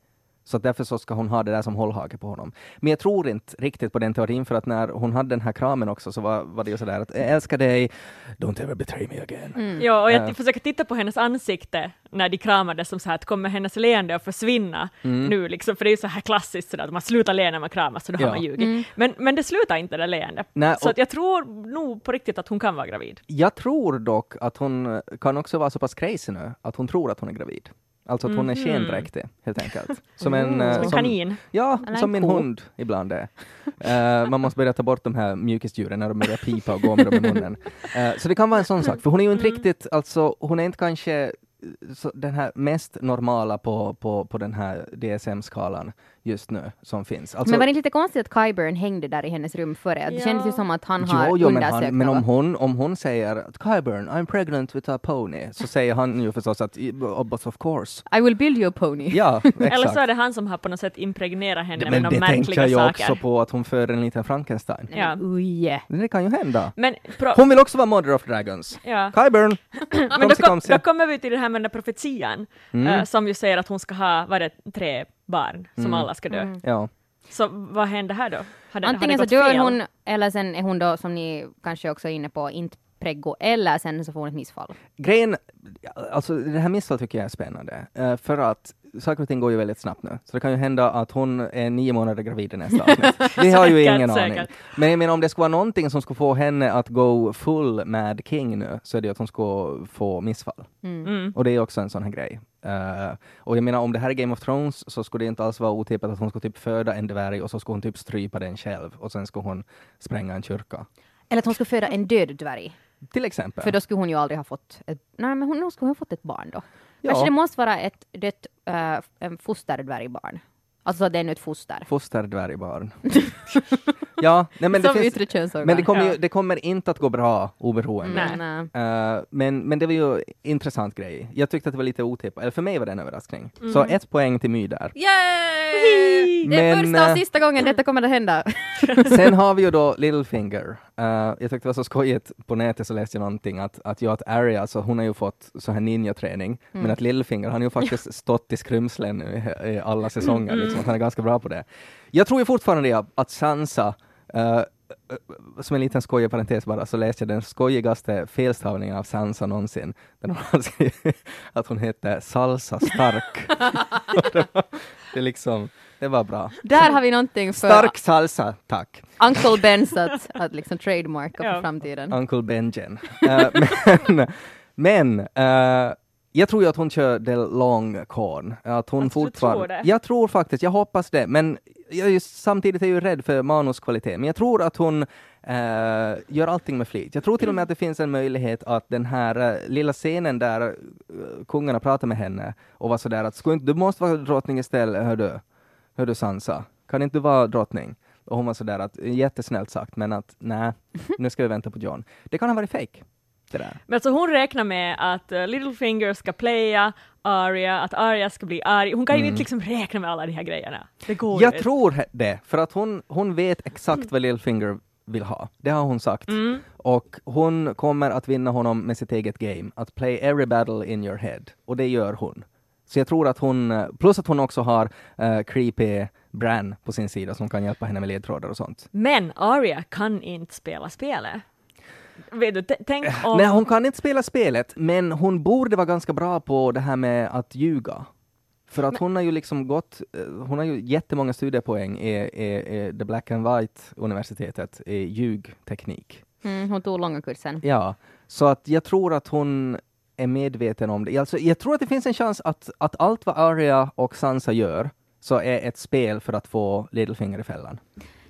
Så därför så ska hon ha det där som hållhake på honom. Men jag tror inte riktigt på den teorin för att när hon hade den här kramen också så var, var det ju sådär att jag älskar dig, don't ever betray me again. Ja, och jag Ja. försöker titta på hennes ansikte när de kramades som så här att kommer hennes leende att försvinna nu liksom, för det är ju så här klassiskt sådär att man slutar le när man kramas så då Ja. har man ljugit. Men, men det slutar inte det leende. Nej, så jag tror nog på riktigt att hon kan vara gravid. Jag tror dock att hon kan också vara så pass crazy nu att hon tror att hon är gravid. Alltså att hon är skendräktig, helt enkelt. Som en, eh, Som en kanin. Ja, Eller en som min ko. hund ibland är. Eh, man måste börja ta bort de här mjukisdjuren när de börjar pipa och gå med dem i munnen. Eh, så det kan vara en sån sak, för hon är ju inte riktigt, alltså hon är inte kanske den här mest normala på, på, på den här DSM-skalan just nu som finns. Alltså, Men var det inte lite konstigt att Kyburn hängde där i hennes rum före? Det Ja. kändes ju som att han har Jo, jo men, undersökt han, men om, hon, om hon säger att Kyburn, I'm pregnant with a pony, så säger han ju förstås att oh, but of course. I will build you a pony. Ja, [laughs] exakt. Eller så är det han som har på något sätt impregnerat henne med men de det tänker märkliga jag saker. också på att hon föder en liten Frankenstein. Ja. men uje. Det kan ju hända. Men, pro- Hon vill också vara Mother of Dragons. ja. Kyburn! [clears throat] Men då, kom, då kommer vi till det här med den där profetian, Mm. eh, som ju säger att hon ska ha, vad det, tre barn som alla ska dö. Ja. Så vad händer här då? Har det, Antingen så har det gått dör fel? hon, eller sen är hon då, som ni kanske också är inne på, inte preggo, eller sen så får hon ett missfall. Grejen, alltså det här missfallet tycker jag är spännande, eh, för att saker och ting går ju väldigt snabbt nu. Så det kan ju hända att hon är nio månader gravid i nästa avsnitt. [laughs] Vi har ju ingen säkert. aning. Men jag menar om det skulle vara någonting som skulle få henne att gå full Mad King nu, så är det ju att hon ska få missfall. Mm. Och det är också en sån här grej. Eh, och jag menar om det här är Game of Thrones så skulle det inte alls vara otippat att hon skulle typ föda en dvärg och så skulle hon typ strypa den själv och sen skulle hon spränga en kyrka. Eller att hon skulle föda en död dvärg. Till exempel. För då skulle hon ju aldrig ha fått ett, nej men hon, nog skulle hon ha fått ett barn då. Ja. Kanske det måste vara ett dött uh, en fosterdvärgbarn. Alltså det är nu ett foster. Fosterdvärgbarn. [laughs] ja, nej, men det Som finns, yttre. Men det kommer, ju, Ja. det kommer inte att gå bra oberoende. Nej. Nej. Eh, men, men det var ju intressant grej. Jag tyckte att det var lite otippat, eller för mig var det en överraskning. Mm. Så ett poäng till My där. Yay! Det är Men, första eh, och sista gången detta kommer att hända. [laughs] Sen har vi ju då Littlefinger. Uh, jag tyckte det var så skojigt, på nätet så läste jag någonting att, att jag att Arya, alltså hon har ju fått så här ninja-träning, Mm. men att Littlefinger, han har ju faktiskt stått i skrymslen i, i alla säsonger, liksom, att han är ganska bra på det. Jag tror ju fortfarande att Sansa, eh, som en liten skojig parentes bara, så läste jag den skojigaste felstavningen av Sansa någonsin. Den har skrivit att hon heter Salsa Stark. [laughs] [laughs] Det, var, det, är liksom, det var bra. Där har vi någonting för Stark salsa, tack. Uncle Bens att, att liksom trademarka Ja. för framtiden. Uncle Benjen. Eh, men [laughs] men eh, jag tror ju att hon kör the long con. Att hon Alltså, du fortfarande... tror det? Jag tror faktiskt, jag hoppas det, men jag är ju, samtidigt är jag ju rädd för manuskvalitet. Men jag tror att hon eh, gör allting med flit. Jag tror till och med att det finns en möjlighet att den här eh, lilla scenen där uh, kungarna pratar med henne och var sådär att "Skulle inte, du måste vara drottning istället, hör du, hör du Sansa, kan inte du vara drottning? Och hon var sådär att, jättesnällt sagt, men att nej, [laughs] nu ska vi vänta på John. Det kan ha varit fake. Det där. Men alltså hon räknar med att uh, Littlefinger ska playa Arya, att Arya ska bli arg. Hon kan ju inte liksom räkna med alla de här grejerna. Det går Mm. Jag inte. tror det, för att hon, hon vet exakt vad Littlefinger vill ha. Det har hon sagt. Mm. Och hon kommer att vinna honom med sitt eget game, att play every battle in your head. Och det gör hon. Så jag tror att hon, eh, plus att hon också har uh, creepy Bran på sin sida som kan hjälpa henne med ledtrådar och sånt. Men Arya kan inte spela spelet. Vet du, tänk om... Nej, hon kan inte spela spelet, men hon borde vara ganska bra på det här med att ljuga. För att hon har ju liksom gått, eh, hon har ju jättemånga studiepoäng i, i, i The Black and White universitetet i ljugteknik. Mm, hon tog långa kursen. Ja, så att jag tror att hon är medveten om det. Alltså, jag tror att det finns en chans att, att allt vad Arya och Sansa gör så är ett spel för att få Littlefinger i fällan.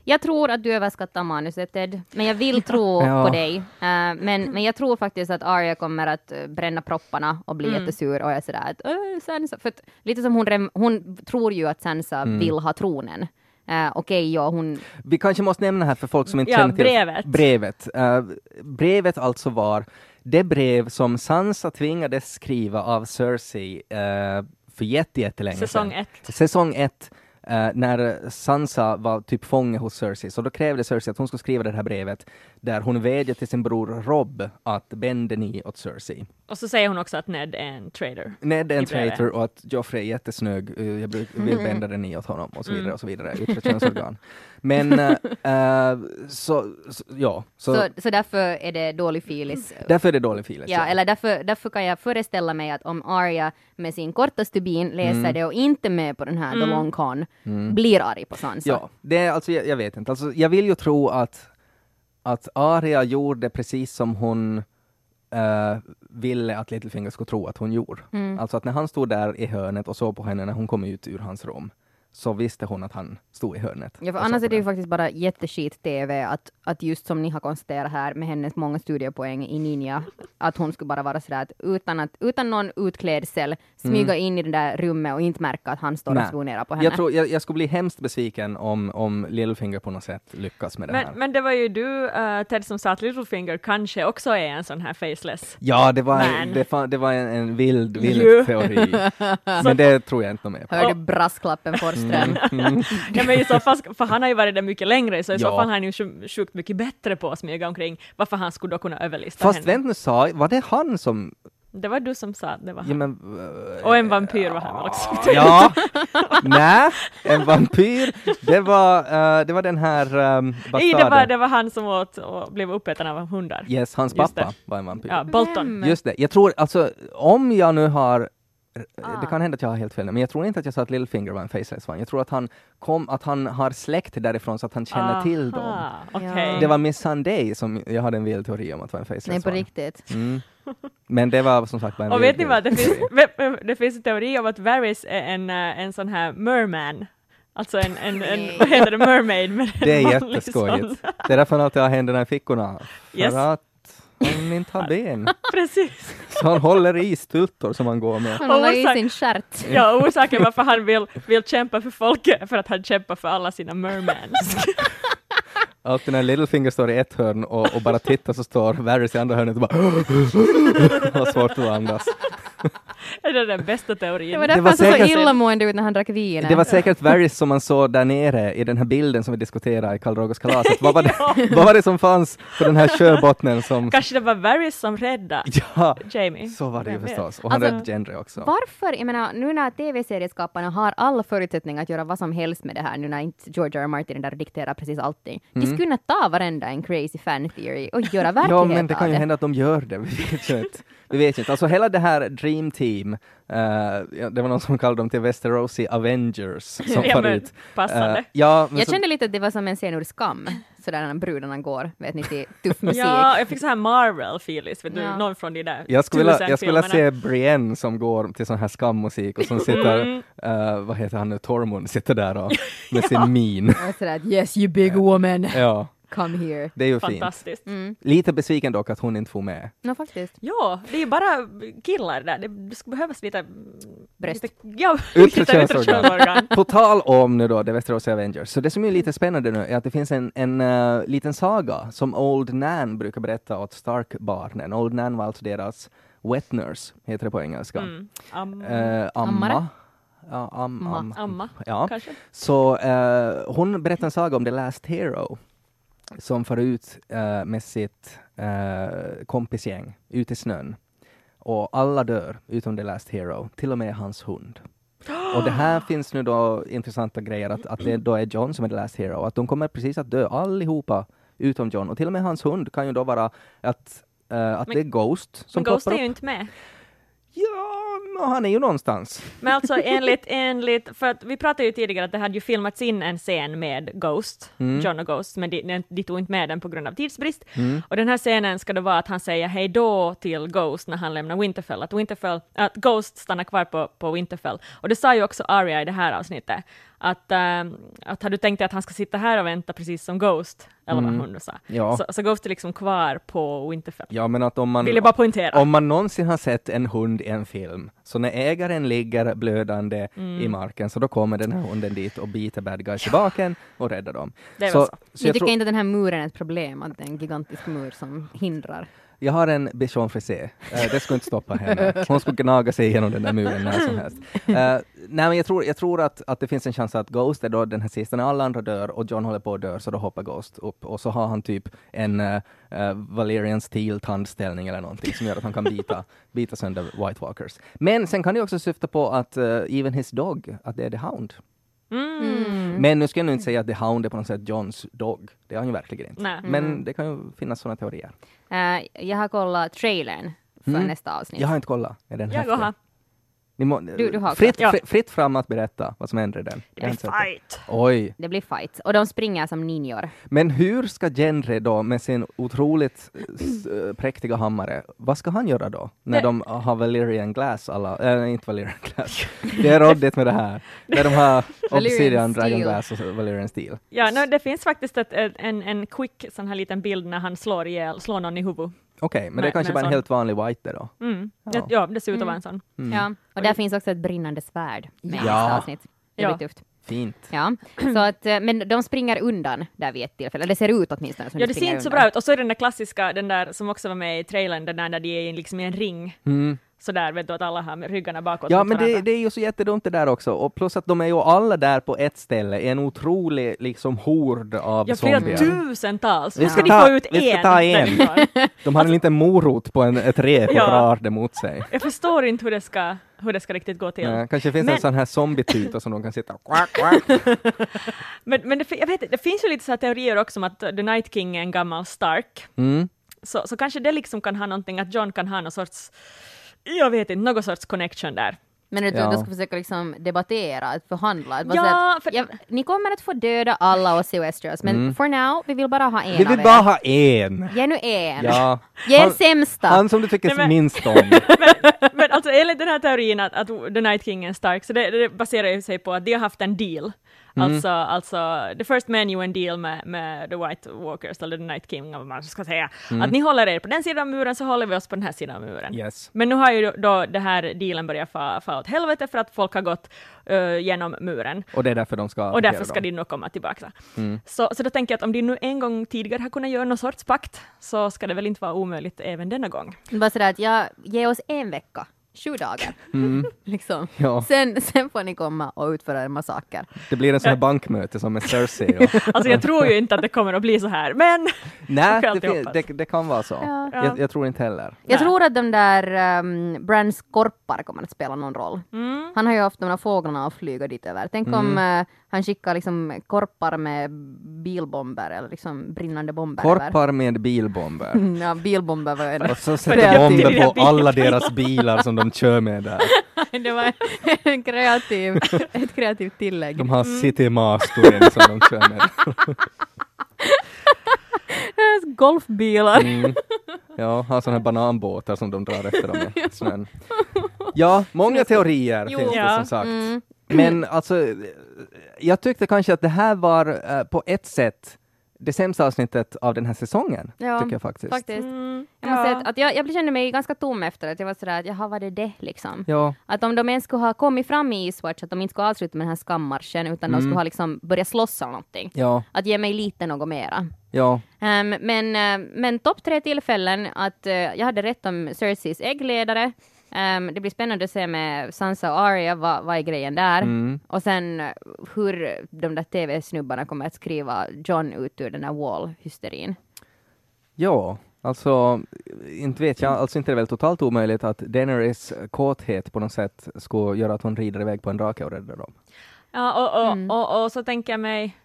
Jag tror att du överskattar manuset Ted, men jag vill tro [laughs] Ja. på dig. Eh, men, men jag tror faktiskt att Arya kommer att eh, bränna propparna och bli jättesur och är sådär att "Åh, Sansa, för att, lite som hon, hon tror ju att Sansa Mm. vill ha tronen. Uh, Okej, ja, hon... Vi kanske måste nämna här för folk som inte Ja, känner till brevet. brevet. Eh, brevet alltså var det brev som Sansa tvingades skriva av Cersei uh, för jätte- jättelänge Säsong sedan. ett. Säsong ett. Eh, när Sansa var typ fånge hos Cersei, så då krävde Cersei att hon skulle skriva det här brevet där hon vädjade till sin bror Robb att bända ni åt Cersei. Och så säger hon också att Ned är en traitor. Ned är en I traitor och att Joffrey är jättesnög, eh, jag vill bända den ni åt honom och så vidare och så vidare, yttre könsorgan. Men eh, så, så, ja, så, Så, så därför är det dålig filis. därför är det dålig filis. Ja, eller därför, därför kan jag föreställa mig att om Arya med sin korta stubin läser Mm. det och inte med på den här The Long Con, blir arg på Sansa. Ja, det är alltså, jag, jag vet inte. Alltså, jag vill ju tro att, att Arya gjorde precis som hon eh, ville att Littlefinger skulle tro att hon gjorde. Mm. Alltså att när han stod där i hörnet och såg på henne när hon kom ut ur hans rum, så visste hon att han stod i hörnet. Ja, för annars är det ju faktiskt bara jätteskit-TV att, att just som ni har konstaterat här med hennes många studiepoäng i Ninja, att hon skulle bara vara sådär att utan, att, utan någon utklädsel smyga in i det där rummet och inte märka att han står Mm. Nej. och spionerar på henne. jag, tror, jag, jag skulle bli hemskt besviken om, om Littlefinger på något sätt lyckas med det här. Men, men det var ju du, eh, Ted, som sa att Littlefinger kanske också är en sån här faceless. Ja, det var, Man. det, fa- det var en, en vild, vild teori. [laughs] Men det tror jag inte med på. Hörde brasklappen [laughs] Forsström. [laughs] Ja, men i så fall, för han har ju varit där mycket längre, så i så Ja. fall har han ju sju- sjukt mycket bättre på att smyga omkring. Varför han skulle då kunna överlista Fast henne. vänta nu, sa, var det han som... Det var du som sa att det var Ja, han. men, eh, Och en vampyr var han väl också. [laughs] Ja, nej, en vampyr. Det var, eh, det var den här um, Nej, det var, det var han som åt och blev uppäten av hundar. Yes, hans Just pappa det. var en vampyr. Ja, Bolton. Vem? Just det. Jag tror, alltså, om jag nu har Ah. Det kan hända att jag har helt fel, men jag tror inte att jag sa att Littlefinger var en faceless one. Jag tror att han, kom, att han har släkt därifrån så att han känner till dem. Aha. Ja. Det var Miss Sunday som jag hade en vild teori om att vara en faceless Nej, på one. riktigt. Mm. Men det var som sagt bara en [laughs] Och vet ni vad, det finns, det finns en teori om att Varys är en, eh, en sån här merman. Alltså en, en, en vad heter det, mermaid med Det är jätteskojigt. sån. Det är därför han alltid har händerna i fickorna. För Yes. att han inte har ben. Precis. Så han håller i stultor som han går med. Han håller i sin stjärt. Ja, orsaken varför han vill, vill kämpa för folket för att han kämpar för alla sina mermans. [laughs] Alltid när Littlefinger står i ett hörn och, och bara tittar så står Varys i andra hörnet och bara [laughs] har svårt att andas. [laughs] är det den bästa teorin? Det var Det därför var han såg så illamående ut när han drack vin. Det var säkert Varys som man såg där nere i den här bilden som vi diskuterade i Karl Rogers kalaset. Vad var, det, [laughs] vad var det som fanns på den här sjöbottnen som... Kanske det var Varys som räddade [laughs] Ja, Jamie. så var det ju förstås. Och han Alltså, räddade Gendry också. Varför, jag menar, nu när tv-serieskaparna har alla förutsättningar att göra vad som helst med det här, nu när inte George R. R. Martin där och dikterar precis allting. De skulle kunna ta varenda en crazy fan theory och göra verklighet Mm. Ja, men det av kan ju det. hända att de gör det. Vi vet ju inte. Vi vet ju inte. Alltså hela det här Dream Team, ja, det var någon som kallade dem till Westerosi Avengers som [laughs] Ja, men förut. passande. Eh, ja, men Jag så, kände lite att det var som en scen ur Skam, sådär när brudarna går, vet ni, till tuff musik. Ja, jag fick så här Marvel-feelis, vet du, Ja. någon från de där jag skulle vilja, jag skulle vilja se Brienne som går till sån här skammusik och som sitter, Mm. eh, vad heter han nu, Tormund sitter där och, med [laughs] sin min. Och sådär yes you big woman, Ja, come here. det är ju fint. Fantastiskt. Mm. Lite besviken dock att hon inte får med. No, faktiskt. Ja, det är ju bara killar där. Det, det skulle behövas lite... Bröst. Lite, ja, [laughs] Yttre lite yttre könsorgan. könsorgan. På tal om nu då The Westerosi Avengers, så det som är lite spännande nu är att det finns en, en eh, liten saga som Old Nan brukar berätta åt Stark-barnen. Old Nan var alltså deras wet nurse, heter det på engelska. Mm. Am, Eh, amma. Ammare? Ja, am, am. amma, Ja. kanske? Så eh, hon berättar en saga om The Last Hero som far ut eh, med sitt eh, kompisgäng ut i snön. Och alla dör utom The Last Hero, till och med hans hund. Och det här [gasps] finns nu då intressanta grejer att, att det då är John som är The Last Hero, att de kommer precis att dö allihopa utom John. Och till och med hans hund kan ju då vara att, eh, att Men- det är Ghost som Men Ghost är ju inte med. Ja, han är ju någonstans. Men alltså enligt, enligt, för att vi pratade ju tidigare att det hade ju filmats in en scen med Ghost, Mm. John och Ghost, men de, de tog inte med den på grund av tidsbrist. Och den här scenen ska då vara att han säger hej då till Ghost när han lämnar Winterfell, att, Winterfell, att Ghost stannar kvar på, på Winterfell. Och det sa ju också Arya i det här avsnittet, att, ehm, att har du tänkt dig att han ska sitta här och vänta precis som Ghost, eller vad hon nu sa. Ja. Så, så Ghost är liksom kvar på Winterfell. Ja, men att om man... Vill jag bara poängtera. Om man någonsin har sett en hund i en film, så när ägaren ligger blödande Mm. i marken, så då kommer den här hunden dit och biter bad guys i baken och räddar dem. Det är så, så. så Ni jag tycker tror, inte den här muren är ett problem, att det är en gigantisk mur som hindrar? Jag har en bichon frisé. Eh, det skulle inte stoppa henne. Hon skulle gnaga sig igenom den där muren när som helst. Eh, nej, men jag tror, jag tror att, att det finns en chans att Ghost är då den här sista när alla andra dör och John håller på att dö, så då hoppar Ghost upp och så har han typ en uh, Valerian Steel tandställning eller någonting som gör att han kan bita, bita sönder White Walkers. Men sen kan det också syfta på att uh, even his dog, att det är The Hound. Mm. Men nu ska jag nog inte säga att The Hound är på något sätt Johns dog. Det är han ju verkligen inte. Nej. Men det kan ju finnas sådana teorier. Eh, jag har kollat trailern för Mm. nästa avsnitt. Jag har inte kollat. Är den Jag häftig? Må, Du- du har fritt, fri- fritt fram att berätta vad som händer i den. Det det. fight. Oj. Det blir fight. Och de springer som ninjor. Men hur ska Genre då med sin otroligt s- äh, präktiga hammare, vad ska han göra då? När Det- de har Valerian Glass alla, äh, inte Valerian Glass. Det är råddigt med det här. När de har [laughs] Obsidian, Dragon. Glass och Valerian Steel. Ja, no, det finns faktiskt ett, en, en quick sån här liten bild när han slår ihjäl, slår någon i huvudet. Okej, men det är kanske bara en sån- helt vanlig white då. Mm. Ja. Ja. det ser ut att vara en sån. Mm. Ja. Och där finns också ett brinnande svärd med i Ja. avsnitt. Det Ja. blir tufft. Fint. Ja. Så att, eh, men de springer undan där vid ett tillfälle. Det ser ut åtminstone som Ja, de det ser inte så undan. bra ut. Och så är den där klassiska, den där som också var med i trailern, den där när de är i liksom i en ring. Mm. Sådär, vet du, att alla har med ryggarna bakåt Ja, men det, det är ju så jättedumt det där också. Och plus att de är ju alla där på ett ställe, en otrolig liksom hord av Ja, flera zombier. tusentals. Vi Hur ska de ta- få ut vi ska en? ta en. [laughs] De har en liten morot på en, ett rep och Ja. drar det mot sig. Jag förstår inte hur det ska, hur det ska riktigt gå till. Ja, kanske finns en Men- sån här zombietuta som de kan sitta och quack, quack. [laughs] Men, men det, jag vet, det finns ju lite så här teorier också om att The Night King är en gammal Stark. Mm. Så, så kanske det liksom kan ha någonting, att John kan ha någon sorts, jag vet inte, någon sorts connection där. Men du, Ja. du ska försöka liksom debattera, att förhandla. Att Ja, att, för- ja, ni kommer att få döda alla oss i Westeros, men for now, vi vill bara ha en Mm. Vi av vill er. bara ha en. Ge nu en. Ja. [laughs] Ge Han- sämsta. Han som du tycker Nej, men- minst om. [laughs] Men alltså enligt den här teorin att, att The Night King är stark, så det, det baserar ju sig på att de har haft en deal. Mm. Alltså, alltså, the first man you en deal med, med The White Walkers, eller The Night King, om man ska säga. Att ni håller er på den sidan av muren, så håller vi oss på den här sidan av muren. Mm. Yes. Men nu har ju då, då det här dealen börjat fa, fa åt helvete för att folk har gått uh, genom muren. Och det är därför de ska Och därför ska dem. de nog komma tillbaka. Mm. Så, så då tänker jag att om de nu en gång tidigare har kunnat göra någon sorts pakt, så ska det väl inte vara omöjligt även denna gång. Bara sådär att ja, ge oss en vecka. Sju dagar. [laughs] liksom. Mm. Ja. Sen, sen får ni komma och utföra en massaker. Det blir en sån här bankmöte som med Cersei. Och... [laughs] Alltså jag tror ju inte att det kommer att bli så här, men Nej, det, det, det kan vara så. Ja. Jag, jag tror inte heller. Jag Nej. tror att de där um, Brands korpar kommer att spela någon roll. Mm. Han har ju haft de där fåglarna att flyga dit över. Tänk Mm. om eh, han skickar liksom korpar med bilbomber eller liksom brinnande bomber. Korpar med bilbomber. Mm, [laughs] Ja, bilbomber var en Och så sätter bomber på alla deras bilar som de kör med där. [laughs] Det var en kreativ, ett kreativt tillägg. De har City Masterin som de kör med. [laughs] Golfbilar. Mm. Ja, har sådana här bananbåtar som de drar efter dem i snön. Ja, många teorier Jo. finns det som sagt. Mm. Men alltså, jag tyckte kanske att det här var eh, på ett sätt det sämsta avsnittet av den här säsongen, Ja, tycker jag faktiskt. Faktiskt. Mm, Jag, måste ja. säga att, att jag, jag kände mig ganska tom efter att jag var sådär att jaha, var det det liksom? Ja, Att om de ens skulle ha kommit fram i Eastwatch, att de inte skulle avsluta med den här skammarschen, utan de skulle ha liksom börjat slåss eller någonting. ja, Att ge mig lite något mera. ja. Ehm, men uh, men topp tre tillfällen att eh, jag hade rätt om Cerseis äggledare. Ehm, det blir spännande att se med Sansa och Arya, vad, vad är grejen där? Mm. Och sen eh, hur de där TV-snubbarna kommer att skriva John ut ur den här wall-hysterin. Ja, alltså inte vet jag, alltså inte är det väl totalt omöjligt att Daenerys kåthet på något sätt skulle göra att hon rider iväg på en drake och räddar dem. Ja, och, och, Mm. och, och så tänker jag mig,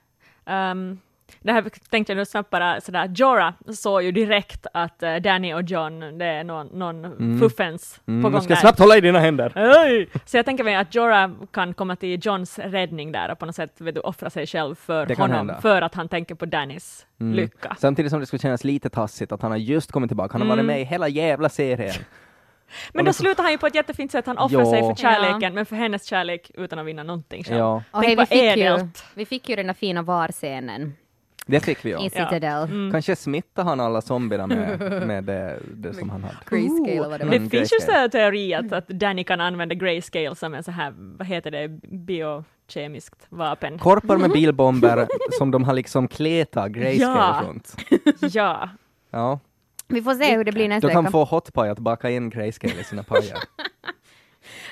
ehm, det här tänkte jag nu snabbt bara sådär, Jorah såg ju direkt att eh, Danny och John, det är någon, någon fuffens Mm, på gång ska jag där. snabbt hålla i dina händer. Oj! Så jag tänker mig att Jorah kan komma till Johns räddning där och på något sätt vet du, offra sig själv för Det honom, för att han tänker på Dannys Mm. lycka. Samtidigt som det skulle kännas lite tassigt att han har just kommit tillbaka. Han har varit Mm. med i hela jävla serien. [laughs] Men då slutar han ju på ett jättefint sätt, han offrar Ja. sig för Ja. kärleken, men för hennes kärlek utan att vinna någonting själv. Ja, Och Tänk hej, vi, fick ju, vi fick ju den där fina VAR-scenen det fick vi i ja. Citadel. Mm. Kanske smittar han alla zombierna med, [laughs] med det, det som han hade. Grayscale vad det var. Det Mm, finns ju här teori att, att Danny kan använda grayscale som en så här, vad heter det, biokemiskt vapen. Korpar med [laughs] bilbomber [laughs] som de har liksom kletat grayscale Ja. runt. ja, Ja. Vi får se hur det blir nästa Du kan vecka. få Hotpie att baka in grayscale i sina pajer.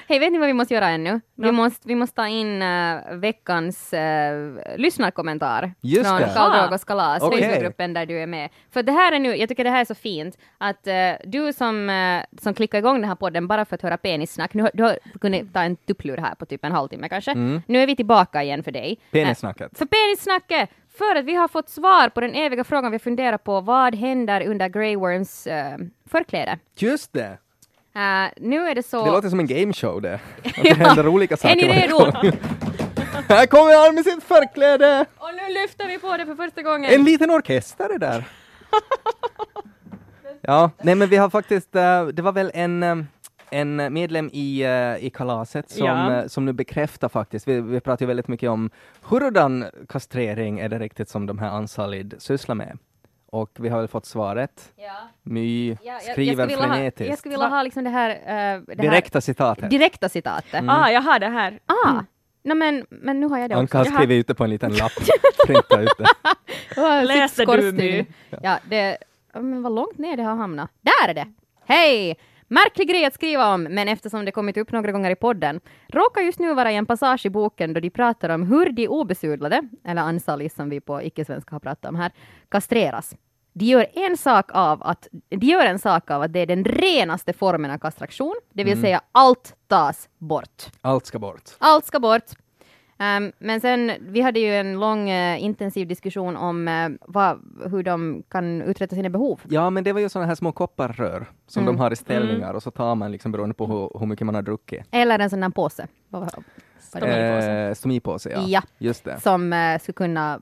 Hej, vet ni vad vi måste göra ännu? Vi, Ja. måste, vi måste ta in äh, veckans äh, lyssnarkommentar Just från. Karl. Dragos kalas, Okej. Facebookgruppen där du är med. För det här är nu, jag tycker det här är så fint, att äh, du som, äh, som klickar igång den här podden bara för att höra penissnack, nu du har kunnat ta en tupplur här på typ en halvtimme kanske. Nu är vi tillbaka igen för dig. Penissnacket. För penissnacket! För att vi har fått svar på den eviga frågan vi funderar på, vad händer under Grey Worms förkläde? Just det! Äh, nu är det så... Det låter som en gameshow det. [laughs] Att det händer olika saker. Är ni redo? [laughs] Här kommer han med sitt förkläde! Och nu lyfter vi på det för första gången. En liten orkester är där. [laughs] Ja, nej men vi har faktiskt, eh, det var väl en, eh, en medlem i, eh, i kalaset som, Ja. eh, som nu bekräftar faktiskt, vi, vi pratar ju väldigt mycket om hurdan kastrering är det riktigt som de här Ansalid sysslar med. Och vi har väl fått svaret. Ja. My Ja, jag, skriver jag skulle vilja ha, frenetiskt. jag skulle vilja ha liksom det här... eh, det Direkta Här, här. direkta citatet. Mm. Ah, jag har det här. Ah, no, men, men nu har jag det Anka har också. skrivit ut det på en liten lapp, [laughs] printa ut det. Läser du, My? Ja, det... Men vad långt ner det har hamnat. Där är det! Hej! Märklig grej att skriva om, men eftersom det kommit upp några gånger i podden, råkar just nu vara i en passage i boken då de pratar om hur de obesudlade, eller ansalis som vi på icke-svenska har pratat om här, kastreras. De gör en sak av att, de gör en sak av att det är den renaste formen av kastration, det vill säga allt tas bort. Allt ska bort. Allt ska bort. Ehm, men sen, vi hade ju en lång eh, intensiv diskussion om eh, vad, hur de kan uträtta sina behov. Ja, men det var ju sådana här små kopparrör som Mm. de har i ställningar och så tar man liksom beroende på hur, hur mycket man har druckit. Eller en sån där påse. Är. Eh, stomipåse, ja. Ja. Just det. Som eh, skulle kunna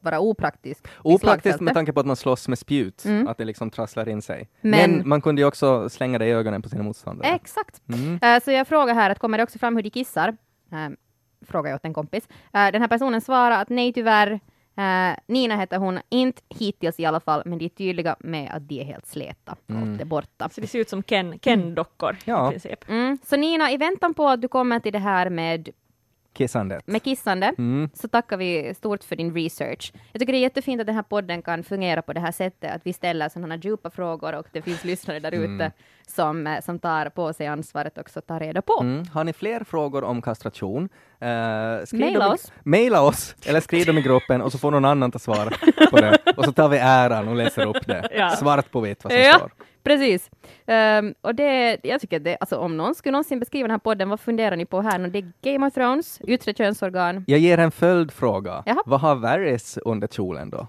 vara opraktisk. Opraktiskt med tanke på att man slåss med spjut, Mm. att det liksom trasslar in sig. Men, Men- man kunde ju också slänga det i ögonen på sina motståndare. Exakt. Mm. Eh, så jag frågar här, att kommer det också fram hur de kissar? Uh, frågar jag åt en kompis. Eh, den här personen svarar att nej tyvärr, eh, Nina heter hon, inte hittills i alla fall, men de är tydliga med att de är helt släta. Allt är borta. Så det ser ut som Ken, Ken-dockor Ja. i princip. Mm. Så Nina, i väntan på att du kommer till det här med, Kissandet. med kissande, Mm. så tackar vi stort för din research. Jag tycker det är jättefint att den här podden kan fungera på det här sättet, att vi ställer sådana djupa frågor och det finns lyssnare där ute som, eh, som tar på sig ansvaret också att ta reda på. Mm. Har ni fler frågor om kastration? Uh, Maila oss. Maila oss, eller skriv dem i gruppen och så får någon annan ta svar på det. Och så tar vi äran och läser upp det. [laughs] Ja. Svart på vitt vad som Ja, står. Precis. Ehm, och det, jag tycker det, alltså om någon skulle någonsin beskriva den här podden, vad funderar ni på här? nu? Det är Game of Thrones, yttre könsorgan. Jag ger en följdfråga. Jaha. Vad har Varys under kjolen då?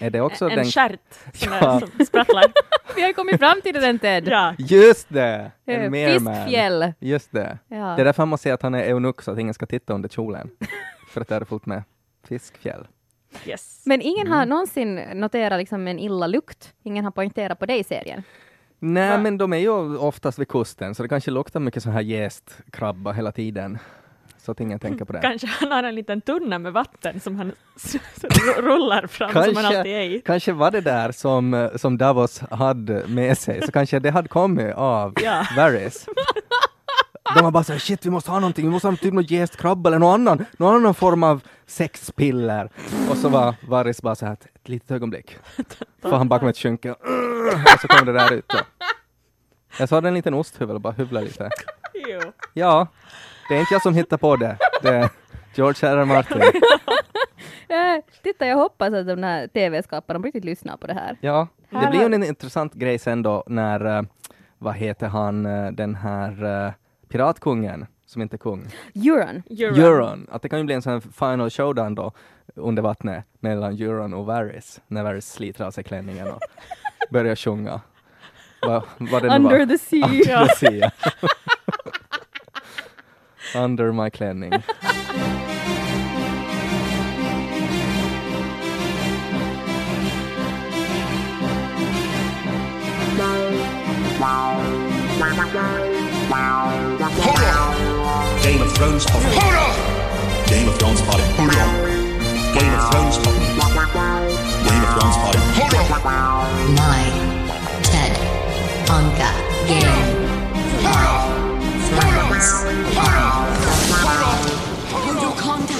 Är det också En den... stjärt som, Ja. som sprattlar. [laughs] Vi har ju kommit fram till det den Ted. ja. Just det! Eh, En. Fiskfjäll. Just det. Ja. Det är därför man måste säga att han är eunuck så att ingen ska titta under kjolen. [laughs] För att det är fullt med fiskfjäll. Yes. Men ingen Mm. har någonsin noterat liksom en illa lukt. Ingen har poängterat på det i serien. Nej, Va? men de är ju oftast vid kusten, så det kanske luktar mycket så här jäst krabba hela tiden. Så att ingen tänker på det. Kanske han har en liten tunna med vatten som han rullar fram som han alltid är i. kanske var det där som, eh, som Davos hade med sig, så kanske det hade kommit av Ja. Varys. [laughs] De var bara såhär, shit vi måste ha någonting, vi måste ha typ något jäst krabba eller någon annan, någon annan form av sexpiller. Och så var Varys bara såhär, ett, ett litet ögonblick. Får han bakom ett skynke och, så kom det där ut då. Jag sa en liten osthyvel och bara hyvla lite. Jo. Ja, det är inte jag som hittar på det. Det är George R. R. Martin. [laughs] Eh, titta, jag hoppas att de här tv-skaparna på riktigt lyssnar på det här. Ja, det Här blir ju en intressant grej sen då när, eh, vad heter han, eh, den här piratkungen som inte är kung, Euron. Euron. Euron. Att det kan ju bli en sån här final showdown då under vattnet mellan Euron och Varys, när Varys sliter av sig klänningen och börjar sjunga. Va, vad det Under var. the sea. Under the sea. Under my klänning. Game of Thrones party. Hold on. Game of Thrones party. Hold on. Game of Thrones of Game of Thrones of Horror! My Ted Anka Game of Thrones Horror! Horror! Horror! Horror!